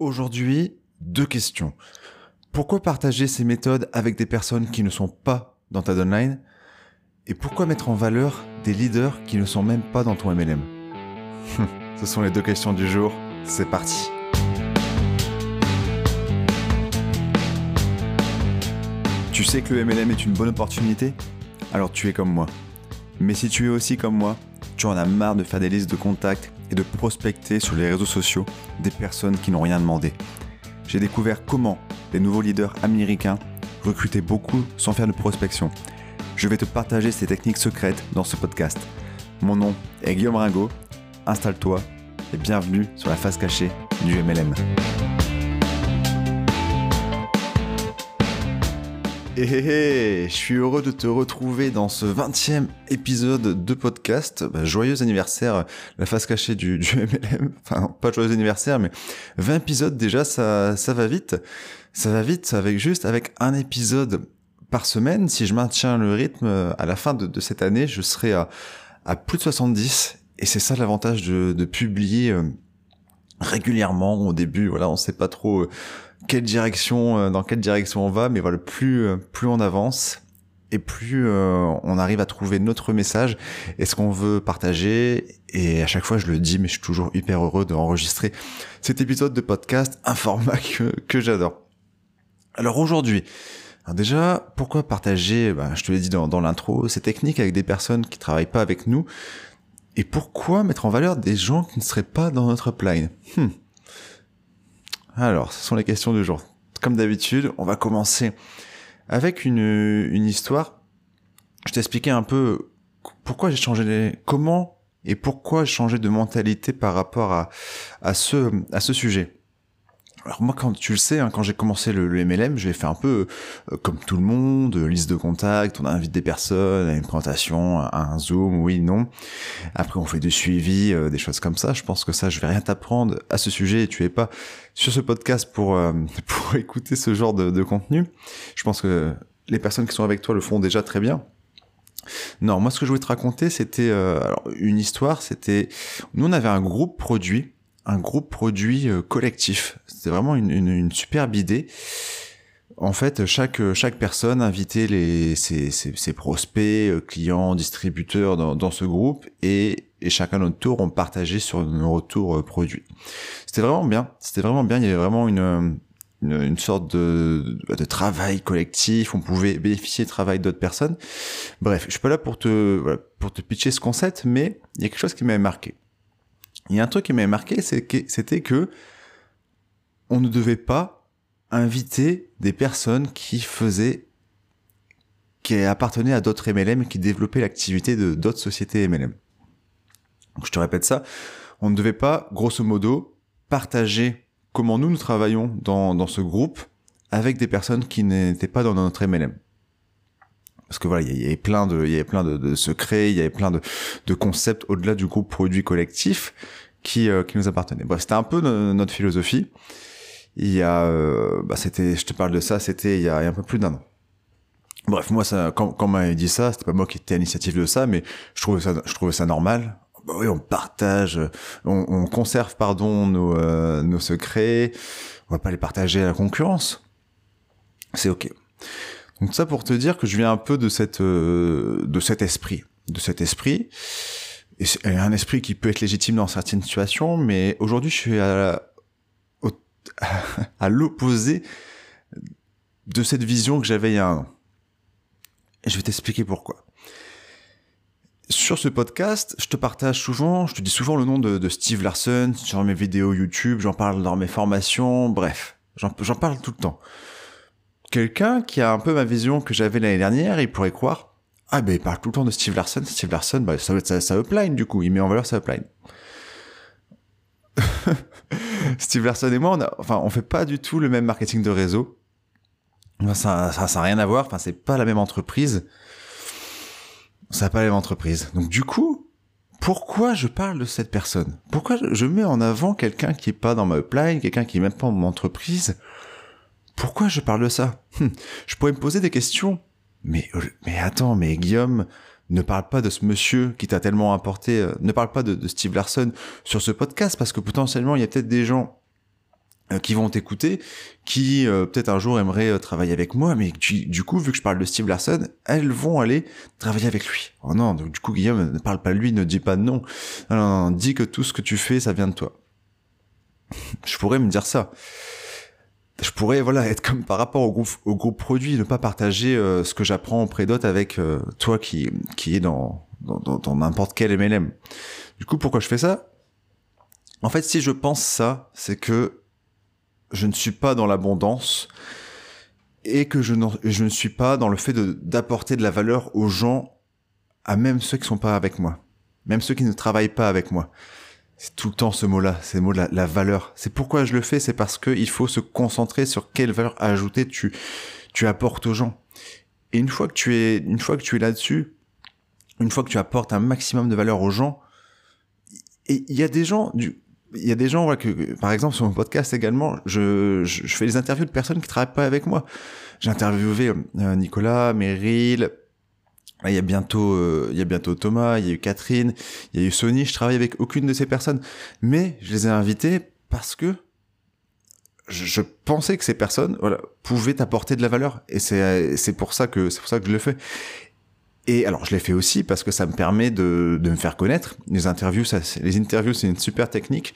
Aujourd'hui, deux questions. Pourquoi partager ces méthodes avec des personnes qui ne sont pas dans ta downline? Et pourquoi mettre en valeur des leaders qui ne sont même pas dans ton MLM Ce sont les deux questions du jour. C'est parti. Tu sais que le MLM est une bonne opportunité? Alors tu es comme moi. Mais si tu es aussi comme moi, tu en as marre de faire des listes de contacts et de prospecter sur les réseaux sociaux des personnes qui n'ont rien demandé. J'ai découvert comment les nouveaux leaders américains recrutaient beaucoup sans faire de prospection. Je vais te partager ces techniques secrètes dans ce podcast. Mon nom est Guillaume Ringot. Installe-toi et bienvenue sur la face cachée du MLM. Hé hé hé, je suis heureux de te retrouver dans ce 20e épisode de podcast. Bah, joyeux anniversaire, la face cachée du, du, MLM. Enfin, pas joyeux anniversaire, mais 20 épisodes déjà, ça, ça va vite. Ça va vite avec juste, avec un épisode par semaine. Si je maintiens le rythme à la fin de, de cette année, je serai à, à, plus de 70. Et c'est ça l'avantage de, de publier euh, régulièrement. Au début, voilà, on sait pas trop euh, quelle direction, euh, dans quelle direction on va, mais voilà, plus euh, plus on avance et plus euh, on arrive à trouver notre message et ce qu'on veut partager. Et à chaque fois, je le dis, mais je suis toujours hyper heureux d'enregistrer cet épisode de podcast, un format que, que j'adore. Alors aujourd'hui, déjà, pourquoi partager, bah, je te l'ai dit dans, dans l'intro, ces techniques avec des personnes qui travaillent pas avec nous et pourquoi mettre en valeur des gens qui ne seraient pas dans notre upline hmm. Alors, ce sont les questions du jour. Comme d'habitude, on va commencer avec une, une histoire. Je t'expliquais un peu pourquoi j'ai changé comment et pourquoi j'ai changé de mentalité par rapport à, à, ce, à ce sujet. Alors moi, quand tu le sais, hein, quand j'ai commencé le, le, MLM, j'ai fait un peu euh, comme tout le monde, euh, liste de contacts, on invite des personnes à une présentation, à un zoom, oui, non. Après, on fait du suivi, euh, des choses comme ça. Je pense que ça, je vais rien t'apprendre à ce sujet. Et tu es pas sur ce podcast pour pour écouter ce genre de, de contenu. Je pense que les personnes qui sont avec toi le font déjà très bien. Non, moi, ce que je voulais te raconter, c'était alors, une histoire. C'était nous, on avait un groupe produit un groupe produit euh, collectif. C'était vraiment une, une, une, superbe idée. En fait, chaque chaque personne invitait les ses, ses, ses prospects, euh, clients, distributeurs dans, dans ce groupe et, et chacun notre tour on partageait sur nos retours euh, produits. C'était vraiment bien. C'était vraiment bien. Il y avait vraiment une une, une sorte de, de, travail collectif, on pouvait bénéficier du travail d'autres personnes. Bref, je suis pas là pour te, voilà, pour te pitcher ce concept, mais il y a quelque chose qui m'avait marqué il y a un truc qui m'avait marqué, c'était que on ne devait pas inviter des personnes qui faisaient, qui appartenaient à d'autres MLM, qui développaient l'activité de d'autres sociétés MLM. Je te répète ça, on ne devait pas, grosso modo, partager comment nous nous travaillons dans, dans ce groupe avec des personnes qui n'étaient pas dans notre MLM parce que voilà, il y avait plein de, secrets, il y avait plein de, concepts au-delà du groupe produit collectif qui, euh, nous appartenait. Bref, c'était un peu notre philosophie. Il y a, euh, bah, c'était, je te parle de ça, c'était il y a, un peu plus d'un an. Bref, moi, ça, quand, quand on dit ça, c'était pas moi qui étais à l'initiative de ça, mais je trouvais ça, normal. Bah oui, on partage, on, on conserve, pardon, nos, euh, nos secrets. On va pas les partager à la concurrence. C'est ok. Donc ça pour te dire que je viens un peu de cette euh, de cet esprit, de cet esprit. Et c'est un esprit qui peut être légitime dans certaines situations, mais aujourd'hui je suis à, à l'opposé de cette vision que j'avais il y a un an. Et je vais t'expliquer pourquoi. Sur ce podcast, je te partage souvent, je te dis souvent le nom de, de Steve Larson sur mes vidéos YouTube, j'en parle dans mes formations, bref, j'en parle tout le temps quelqu'un qui a un peu ma vision que j'avais l'année dernière, il pourrait croire ah ben il parle tout le temps de Steve Larson, Steve Larson, bah, ça être sa, sa upline du coup, il met en valeur sa upline. Steve Larson et moi, on a, enfin, on fait pas du tout le même marketing de réseau. Ça, ça, ça n'a rien à voir. Enfin, c'est pas la même entreprise. Ça n'a pas la même entreprise. Donc, du coup, pourquoi je parle de cette personne? Pourquoi je mets en avant quelqu'un qui est pas dans ma upline, quelqu'un qui est même pas dans mon entreprise? Pourquoi je parle de ça? Hum, Je pourrais me poser des questions. Mais, mais attends, mais Guillaume, ne parle pas de ce monsieur qui t'a tellement apporté, euh, ne parle pas de, Steve Larson sur ce podcast parce que potentiellement il y a peut-être des gens euh, qui vont t'écouter, qui euh, peut-être un jour aimeraient euh, travailler avec moi, mais du coup, vu que je parle de Steve Larson, elles vont aller travailler avec lui. Oh non, donc du coup, Guillaume, ne parle pas de lui, ne dis pas. Non, non, non, dis que tout ce que tu fais, ça vient de toi. je pourrais me dire ça. Je pourrais, voilà, être comme par rapport au groupe, au groupe produit, ne pas partager ce que j'apprends auprès d'autres avec toi qui, qui est dans, dans n'importe quel MLM. Du coup, pourquoi je fais ça? En fait, si je pense ça, c'est que je ne suis pas dans l'abondance et que je, je, ne suis pas dans le fait d'apporter de, la valeur aux gens, à même ceux qui sont pas avec moi, même ceux qui ne travaillent pas avec moi. C'est tout le temps ce mot-là, c'est le mot de la, valeur. C'est pourquoi je le fais, c'est parce qu'il faut se concentrer sur quelle valeur ajoutée tu, tu apportes aux gens. Et une fois que tu es, une fois que tu es là-dessus, une fois que tu apportes un maximum de valeur aux gens, et il y a des gens, du, il y a des gens que, par exemple, sur mon podcast également, je, je, fais des interviews de personnes qui travaillent pas avec moi. J'ai interviewé euh, Nicolas, Meryl, il y a bientôt, euh, il y a bientôt Thomas, il y a eu Catherine, il y a eu Sony. Je travaille avec aucune de ces personnes, mais je les ai invités parce que je, pensais que ces personnes, voilà, pouvaient apporter de la valeur, et c'est c'est pour ça que c'est pour ça que je le fais. Et alors, je l'ai fait aussi parce que ça me permet de, de me faire connaître. Les interviews, ça, les interviews, c'est une super technique.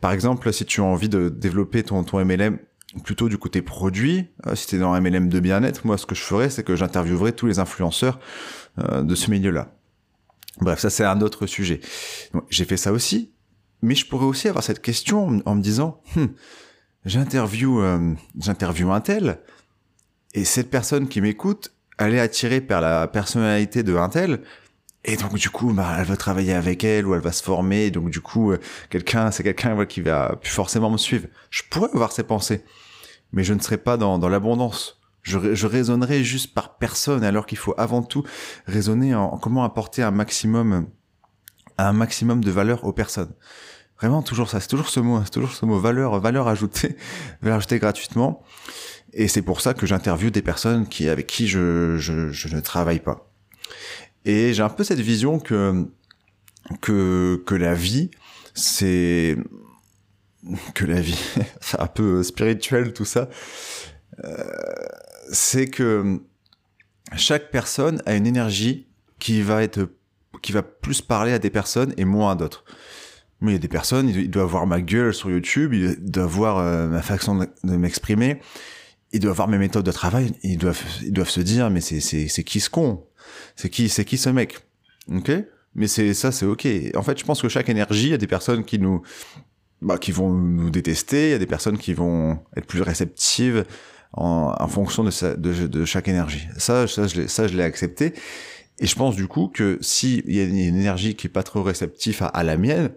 Par exemple, si tu as envie de développer ton, ton MLM plutôt du côté produit, euh, si tu es dans MLM de bien-être, moi, ce que je ferais, c'est que j'interviewerais tous les influenceurs euh, de ce milieu-là. Bref, ça, c'est un autre sujet. J'ai fait ça aussi, mais je pourrais aussi avoir cette question en me disant, hm, j'interview, euh, un tel, et cette personne qui m'écoute, elle est attirée par la personnalité de un tel, et donc du coup, bah, elle va travailler avec elle ou elle va se former. donc du coup, euh, quelqu'un, c'est quelqu'un qui va plus forcément me suivre. Je pourrais avoir ces pensées, mais je ne serais pas dans, dans l'abondance. Je, je raisonnerais juste par personne, alors qu'il faut avant tout raisonner en, comment apporter un maximum, un maximum de valeur aux personnes. Vraiment toujours ça, c'est toujours ce mot, c'est toujours ce mot valeur, valeur ajoutée, valeur ajoutée gratuitement. Et c'est pour ça que j'interviewe des personnes qui, avec qui je, je, je ne travaille pas. Et j'ai un peu cette vision que, que, que la vie, c'est, que la vie, un peu spirituel tout ça, euh, c'est que chaque personne a une énergie qui va être, qui va plus parler à des personnes et moins à d'autres. Mais il y a des personnes, ils doivent voir ma gueule sur YouTube, ils doivent voir euh, ma façon de m'exprimer, ils doivent voir mes méthodes de travail, ils doivent, ils doivent se dire, mais c'est, c'est, c'est qui ce con? C'est qui, c'est qui ce mec? Ok? Mais c'est, ça, c'est ok. En fait, je pense que chaque énergie, il y a des personnes qui nous, bah, qui vont nous détester, il y a des personnes qui vont être plus réceptives en, en fonction de, de, de, chaque énergie. Ça, ça, je l'ai, accepté. Et je pense du coup que s'il y a une énergie qui est pas trop réceptive à, à la mienne,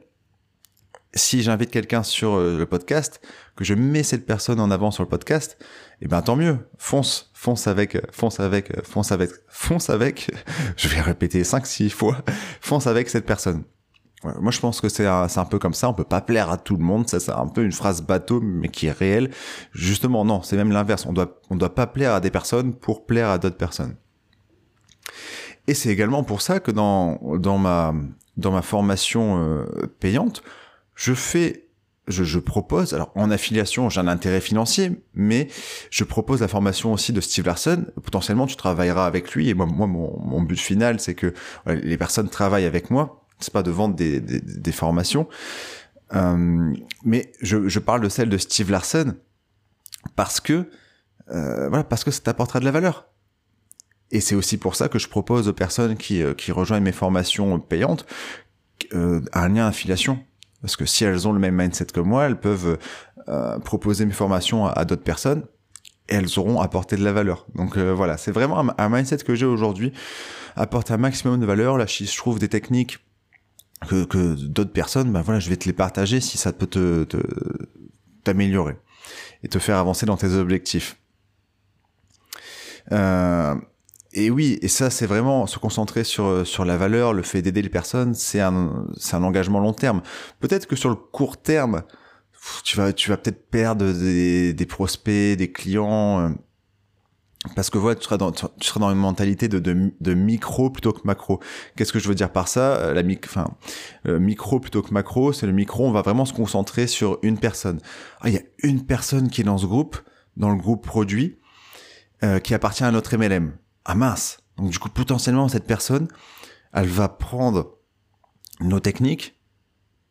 si j'invite quelqu'un sur euh, le podcast, que je mets cette personne en avant sur le podcast, eh ben tant mieux. Fonce, fonce avec, fonce avec, fonce avec, fonce avec. Je vais répéter 5 six fois. Fonce avec cette personne. Moi, je pense que c'est un, peu comme ça. On peut pas plaire à tout le monde. Ça, c'est un peu une phrase bateau, mais qui est réelle. Justement, non, c'est même l'inverse. On doit, on doit pas plaire à des personnes pour plaire à d'autres personnes. Et c'est également pour ça que dans, dans ma, dans ma formation euh, payante, je fais je, je, propose, alors en affiliation, j'ai un intérêt financier, mais je propose la formation aussi de Steve Larson. Potentiellement, tu travailleras avec lui. Et moi, moi mon, mon but final, c'est que les personnes travaillent avec moi. C'est pas de vendre des, des, des formations. Euh, mais je, je, parle de celle de Steve Larson parce que, euh, voilà, parce que ça t'apportera de la valeur. Et c'est aussi pour ça que je propose aux personnes qui, euh, qui rejoignent mes formations payantes euh, un lien affiliation parce que si elles ont le même mindset que moi, elles peuvent euh, proposer mes formations à, d'autres personnes et elles auront apporté de la valeur. Donc euh, voilà, c'est vraiment un, mindset que j'ai aujourd'hui, apporter un maximum de valeur. Là, je trouve des techniques que, que d'autres personnes, ben voilà, je vais te les partager si ça peut te t'améliorer et te faire avancer dans tes objectifs. Euh, et oui, et ça, c'est vraiment se concentrer sur, sur la valeur, le fait d'aider les personnes, c'est un, c'est un engagement long terme. Peut-être que sur le court terme, tu vas, tu vas peut-être perdre des, des prospects, des clients, euh, parce que voilà, tu seras dans, tu seras dans une mentalité de, de, de micro plutôt que macro. Qu'est-ce que je veux dire par ça? Euh, La mic, enfin, euh, micro plutôt que macro, c'est le micro. On va vraiment se concentrer sur une personne. Ah, il y a une personne qui est dans ce groupe, dans le groupe produit, euh, qui appartient à notre MLM. Ah mince. Donc du coup, potentiellement, cette personne, elle va prendre nos techniques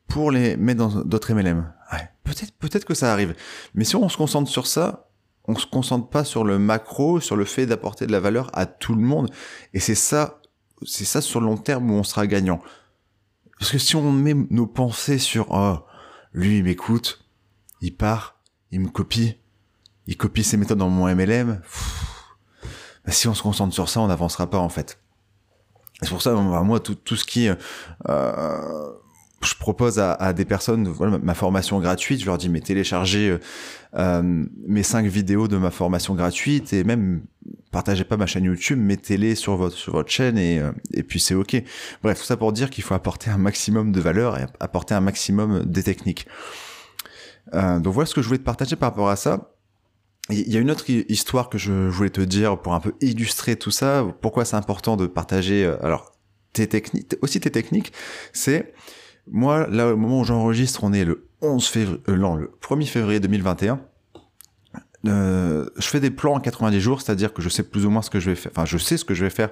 pour les mettre dans d'autres MLM. Ouais, peut-être, peut-être que ça arrive. Mais si on se concentre sur ça, on se concentre pas sur le macro, sur le fait d'apporter de la valeur à tout le monde. Et c'est ça, c'est ça sur le long terme où on sera gagnant. Parce que si on met nos pensées sur, oh, lui, il m'écoute, il part, il me copie, il copie ses méthodes dans mon MLM, bah, si on se concentre sur ça, on n'avancera pas, en fait. C'est pour ça, moi, tout, ce qui, euh, je propose à, des personnes voilà, ma formation gratuite. Je leur dis mais téléchargez euh, euh, mes cinq vidéos de ma formation gratuite et même partagez pas ma chaîne YouTube, mettez-les sur votre sur votre chaîne et euh, et puis c'est ok. Bref, tout ça pour dire qu'il faut apporter un maximum de valeur et apporter un maximum des techniques. donc voilà ce que je voulais te partager par rapport à ça. Il y a une autre histoire que je voulais te dire pour un peu illustrer tout ça. Pourquoi c'est important de partager alors tes techniques, aussi tes techniques, c'est moi, là, au moment où j'enregistre, on est le 11 février, euh, non, le 1er février 2021. Euh, je fais des plans en 90 jours, c'est-à-dire que je sais plus ou moins ce que je vais faire. Enfin, je sais ce que je vais faire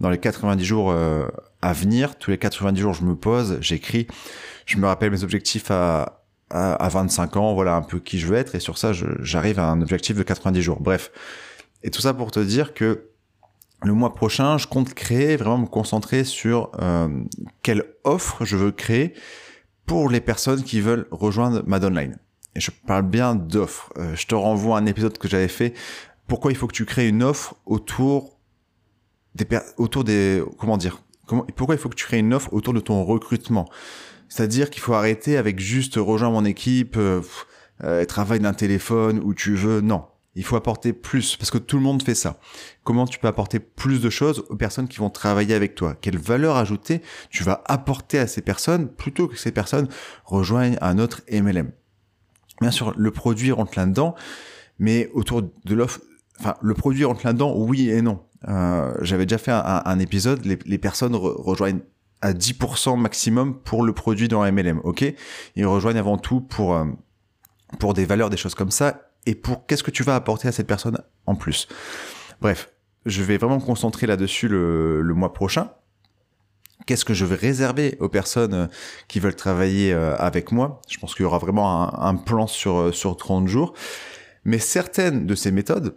dans les 90 jours euh, à venir. Tous les 90 jours, je me pose, j'écris, je me rappelle mes objectifs à, à, à, 25 ans, voilà un peu qui je veux être, et sur ça, j'arrive à un objectif de 90 jours. Bref. Et tout ça pour te dire que le mois prochain, je compte créer, vraiment me concentrer sur euh, quelle offre je veux créer pour les personnes qui veulent rejoindre Madonline. Et je parle bien d'offres. Euh, je te renvoie à un épisode que j'avais fait. Pourquoi il faut que tu crées une offre autour des autour des comment dire comment pourquoi il faut que tu crées une offre autour de ton recrutement? C'est-à-dire qu'il faut arrêter avec juste rejoindre mon équipe euh, euh travail d'un téléphone où tu veux non il faut apporter plus parce que tout le monde fait ça. Comment tu peux apporter plus de choses aux personnes qui vont travailler avec toi? Quelle valeur ajoutée tu vas apporter à ces personnes plutôt que ces personnes rejoignent un autre MLM Bien sûr, le produit rentre là-dedans, mais autour de l'offre, enfin, le produit rentre là-dedans, oui et non. Euh, J'avais déjà fait un, épisode, les, personnes rejoignent à 10% maximum pour le produit dans MLM, ok? Ils rejoignent avant tout euh, pour des valeurs, des choses comme ça, et pour qu'est-ce que tu vas apporter à cette personne en plus. Bref, je vais vraiment me concentrer là-dessus le, mois prochain. Qu'est-ce que je vais réserver aux personnes euh, qui veulent travailler euh, avec moi? Je pense qu'il y aura vraiment un, plan sur, euh, sur 30 jours. Mais certaines de ces méthodes,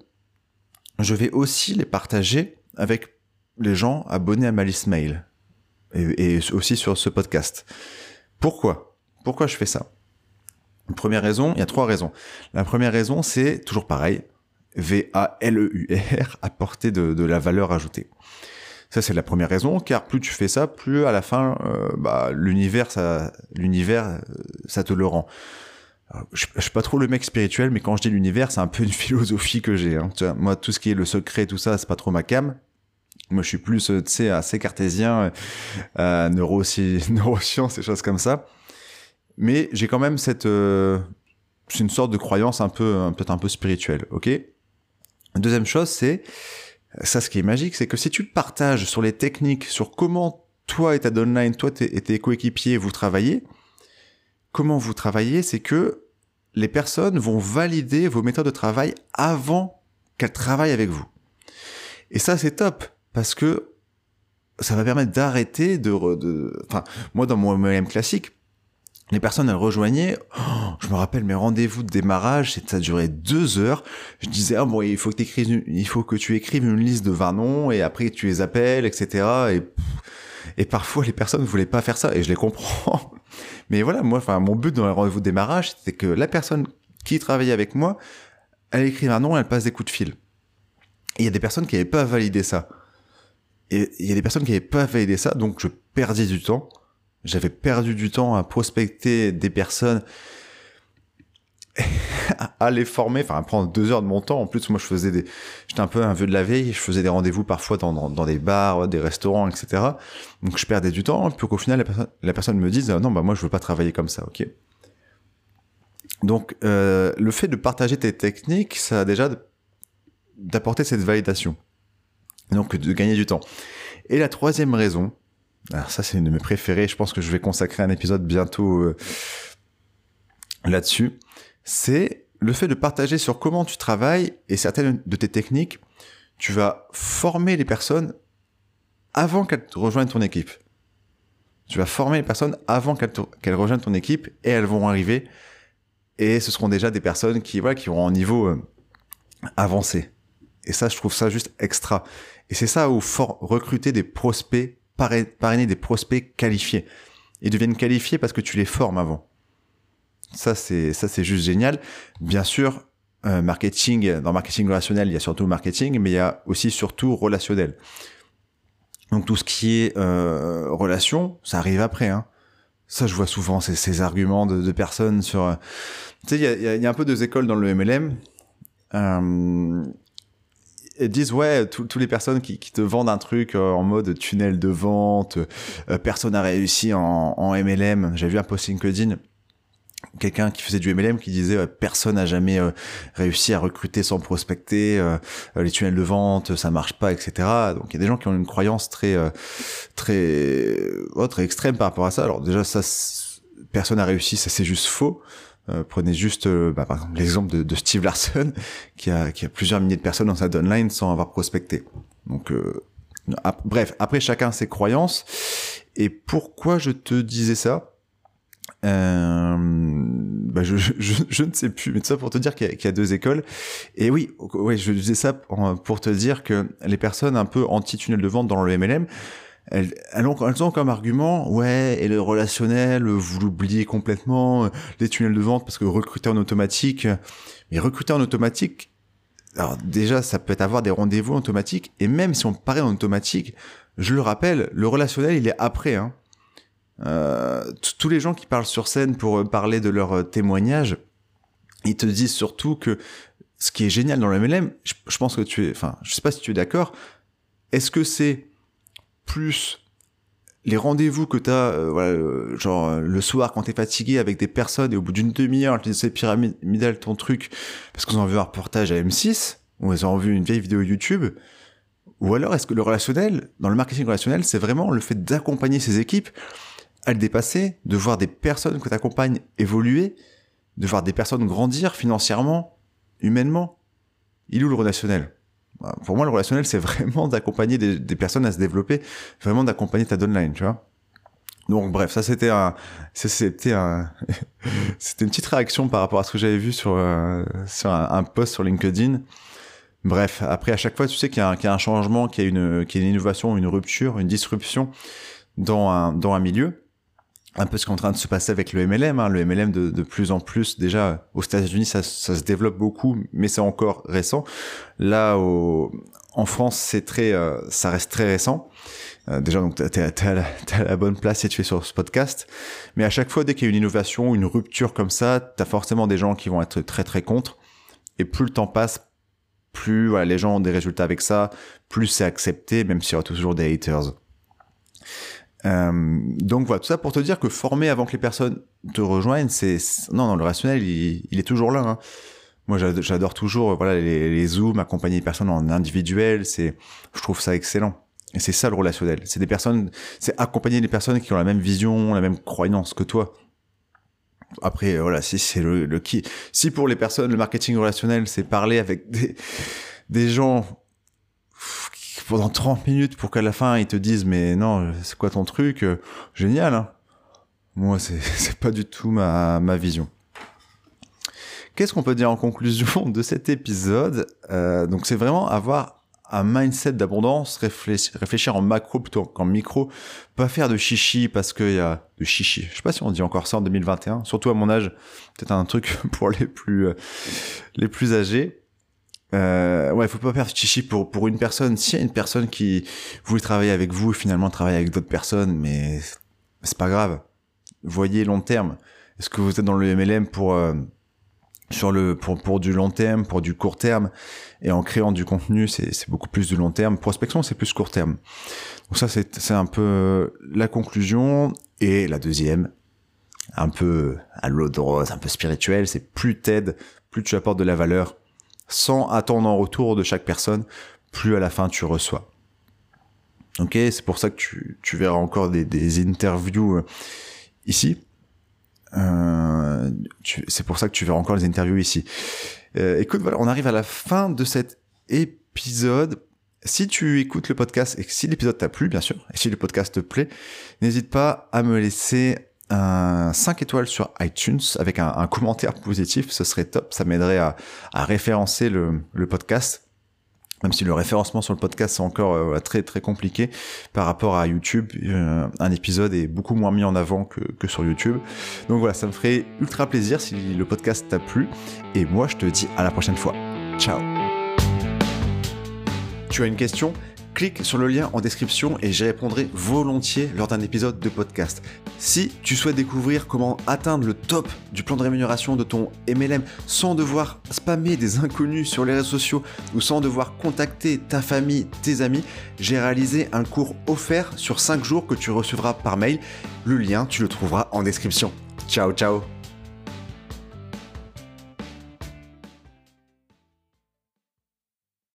je vais aussi les partager avec les gens abonnés à ma liste mail et, et aussi sur ce podcast. Pourquoi? Pourquoi je fais ça? Première raison, il y a trois raisons. La première raison, c'est toujours pareil, V-A-L-E-U-R, apporter de, la valeur ajoutée. Ça, c'est la première raison, car plus tu fais ça, plus à la fin, euh, bah, l'univers, ça, l'univers, euh, ça te le rend. je, je, suis pas trop le mec spirituel, mais quand je dis l'univers, c'est un peu une philosophie que j'ai. Hein. moi, tout ce qui est le secret, tout ça, c'est pas trop ma cam. Moi, je suis plus, euh, tu sais, assez cartésien, neurosciences, et choses comme ça. Mais j'ai quand même cette, euh, c'est une sorte de croyance un peu, peut-être un peu spirituelle, ok? Deuxième chose, c'est ça, ce qui est magique, c'est que si tu partages sur les techniques, sur comment toi et ta downline, toi et tes coéquipiers vous travaillez, comment vous travaillez, c'est que les personnes vont valider vos méthodes de travail avant qu'elles travaillent avec vous. Et ça, c'est top parce que ça va permettre d'arrêter de, de, enfin, moi dans mon MLM classique, les personnes elles rejoignaient. Oh, je me rappelle mes rendez-vous de démarrage, ça durait deux heures. Je disais ah bon il faut que tu écrives une liste de 20 noms et après tu les appelles etc. Et et parfois les personnes ne voulaient pas faire ça et je les comprends. Mais voilà moi enfin mon but dans les rendez-vous de démarrage c'était que la personne qui travaillait avec moi elle écrive un nom elle passe des coups de fil. Et il y a des personnes qui n'avaient pas validé ça. Et il y a des personnes qui n'avaient pas validé ça donc je perdais du temps j'avais perdu du temps à prospecter des personnes, à les former, enfin à prendre deux heures de mon temps. En plus, moi, je faisais des, j'étais un peu un vieux de la veille, je faisais des rendez-vous parfois dans, dans, des bars, des restaurants, etc. Donc, je perdais du temps, puis qu'au final, la personne, la personne me dise, non, bah moi, je veux pas travailler comme ça, ok. Donc, euh, le fait de partager tes techniques, ça a déjà d'apporter cette validation. Donc de gagner du temps. Et la troisième raison, alors ça c'est une de mes préférées, je pense que je vais consacrer un épisode bientôt euh, là-dessus, c'est le fait de partager sur comment tu travailles et certaines de tes techniques, tu vas former les personnes avant qu'elles rejoignent ton équipe. Tu vas former les personnes avant qu'elles rejoignent ton équipe et elles vont arriver et ce seront déjà des personnes qui voilà qui auront un niveau euh, avancé. Et ça, je trouve ça juste extra. Et c'est ça où recruter des prospects, parrainer des prospects qualifiés. Ils deviennent qualifiés parce que tu les formes avant. Ça, c'est ça, c'est juste génial. Bien sûr, euh, marketing, dans marketing relationnel, il y a surtout marketing, mais il y a aussi surtout relationnel. Donc tout ce qui est euh, relation, ça arrive après. Hein. Ça, je vois souvent ces, arguments de, personnes sur. Tu sais, il y a, y a, un peu deux écoles dans le MLM. Euh, disent ouais, toutes les personnes qui, qui, te vendent un truc euh, en mode tunnel de vente, euh, personne n'a réussi en, en MLM. J'ai vu un post LinkedIn quelqu'un qui faisait du MLM qui disait euh, personne n'a jamais euh, réussi à recruter sans prospecter, euh, les tunnels de vente ça marche pas, etc. Donc il y a des gens qui ont une croyance très très oh, très extrême par rapport à ça. Alors déjà ça personne n'a réussi, ça c'est juste faux. Prenez juste bah, par exemple l'exemple de, de, Steve Larson qui a qui a plusieurs milliers de personnes dans sa downline sans avoir prospecté. Donc bref, après chacun ses croyances. Et pourquoi je te disais ça? Euh, bah je, je, je, ne sais plus, mais tout ça pour te dire qu'il y, y, a deux écoles. Et oui, ouais, je disais ça pour te dire que les personnes un peu anti-tunnel de vente dans le MLM, elles, elles, ont, comme argument, ouais, et le relationnel, vous l'oubliez complètement, les tunnels de vente, parce que recruter en automatique, mais recruter en automatique, alors déjà, ça peut être avoir des rendez-vous automatiques, et même si on paraît en automatique, je le rappelle, le relationnel, il est après, hein. Euh, tous les gens qui parlent sur scène pour euh, parler de leur euh, témoignage, ils te disent surtout que ce qui est génial dans le MLM, je, pense que tu es, enfin, je sais pas si tu es d'accord, est-ce que c'est plus les rendez-vous que tu as, voilà, genre le soir quand tu es fatigué avec des personnes et au bout d'une demi-heure, tu dis c'est pyramidal ton truc parce qu'ils ont vu un reportage à M6 ou ils ont vu une vieille vidéo YouTube, ou alors est-ce que le relationnel, dans le marketing relationnel, c'est vraiment le fait d'accompagner ses équipes à le dépasser, de voir des personnes que tu accompagnes évoluer, de voir des personnes grandir financièrement, humainement? Il est où le relationnel? Pour moi, le relationnel, c'est vraiment d'accompagner des, personnes à se développer, vraiment d'accompagner ta downline, tu vois. Donc bref, ça c'était un, c'était un, c'était une petite réaction par rapport à ce que j'avais vu sur euh, sur un, post sur LinkedIn. Bref, après à chaque fois, tu sais qu'il y, y, a un changement, qu'il y a une, y a une innovation, une rupture, une disruption dans un dans un milieu un peu ce qui est en train de se passer avec le MLM. Hein. Le MLM de, de, plus en plus, déjà aux États-Unis, ça, ça, se développe beaucoup, mais c'est encore récent. Là, au, en France, c'est très, euh, ça reste très récent. Euh, déjà, donc, t'es, es à, à, la bonne place si tu es sur ce podcast. Mais à chaque fois, dès qu'il y a une innovation, une rupture comme ça, t'as forcément des gens qui vont être très très contre. Et plus le temps passe, plus voilà, les gens ont des résultats avec ça, plus c'est accepté, même s'il y aura toujours des haters. Euh, donc voilà, tout ça pour te dire que former avant que les personnes te rejoignent, c'est non, non, le rationnel, il, est toujours là. Hein. Moi, j'adore toujours voilà les, les zooms, accompagner les personnes en individuel. C'est, je trouve ça excellent. Et c'est ça le relationnel. C'est des personnes, c'est accompagner les personnes qui ont la même vision, la même croyance que toi. Après, voilà, si c'est le, qui, si pour les personnes le marketing relationnel, c'est parler avec des gens pendant 30 minutes pour qu'à la fin ils te disent mais non c'est quoi ton truc euh, génial hein moi c'est pas du tout ma ma vision qu'est-ce qu'on peut dire en conclusion de cet épisode euh, donc c'est vraiment avoir un mindset d'abondance, réfléchir, réfléchir en macro plutôt qu'en micro, pas faire de chichi parce qu'il y a de chichi. Je sais pas si on dit encore ça en 2021, surtout à mon âge, peut-être un truc pour les plus euh, les plus âgés. Euh, ouais, faut pas perdre chichi pour pour une personne. S'il y a une personne qui voulait travailler avec vous finalement travailler avec d'autres personnes, mais c'est pas grave. Voyez long terme. Est-ce que vous êtes dans le MLM pour euh, sur le pour pour du long terme, pour du court terme? Et en créant du contenu, c'est c'est beaucoup plus du long terme. Prospection, c'est plus court terme. Donc ça c'est c'est un peu la conclusion et la deuxième un peu à l'eau de rose, un peu spirituel, c'est plus t'aides, plus tu apportes de la valeur, sans attendre en retour de chaque personne, plus à la fin tu reçois. Ok, c'est pour ça que tu, tu verras encore des, des interviews euh, ici. Euh, c'est pour ça que tu verras encore les interviews ici. Euh, écoute, voilà, on arrive à la fin de cet épisode. Si tu écoutes le podcast et si l'épisode t'a plu, bien sûr, et si le podcast te plaît, n'hésite pas à me laisser un 5 étoiles sur iTunes avec un, commentaire positif, ce serait top, ça m'aiderait à, référencer le, le, podcast. Même si le référencement sur le podcast c'est encore euh, très très compliqué par rapport à YouTube, euh, un épisode est beaucoup moins mis en avant que, que sur YouTube. Donc voilà, ça me ferait ultra plaisir si le podcast t'a plu. Et moi je te dis à la prochaine fois. Ciao tu as une question? Clique sur le lien en description et j'y répondrai volontiers lors d'un épisode de podcast. Si tu souhaites découvrir comment atteindre le top du plan de rémunération de ton MLM sans devoir spammer des inconnus sur les réseaux sociaux ou sans devoir contacter ta famille, tes amis, j'ai réalisé un cours offert sur 5 jours que tu recevras par mail. Le lien, tu le trouveras en description. Ciao ciao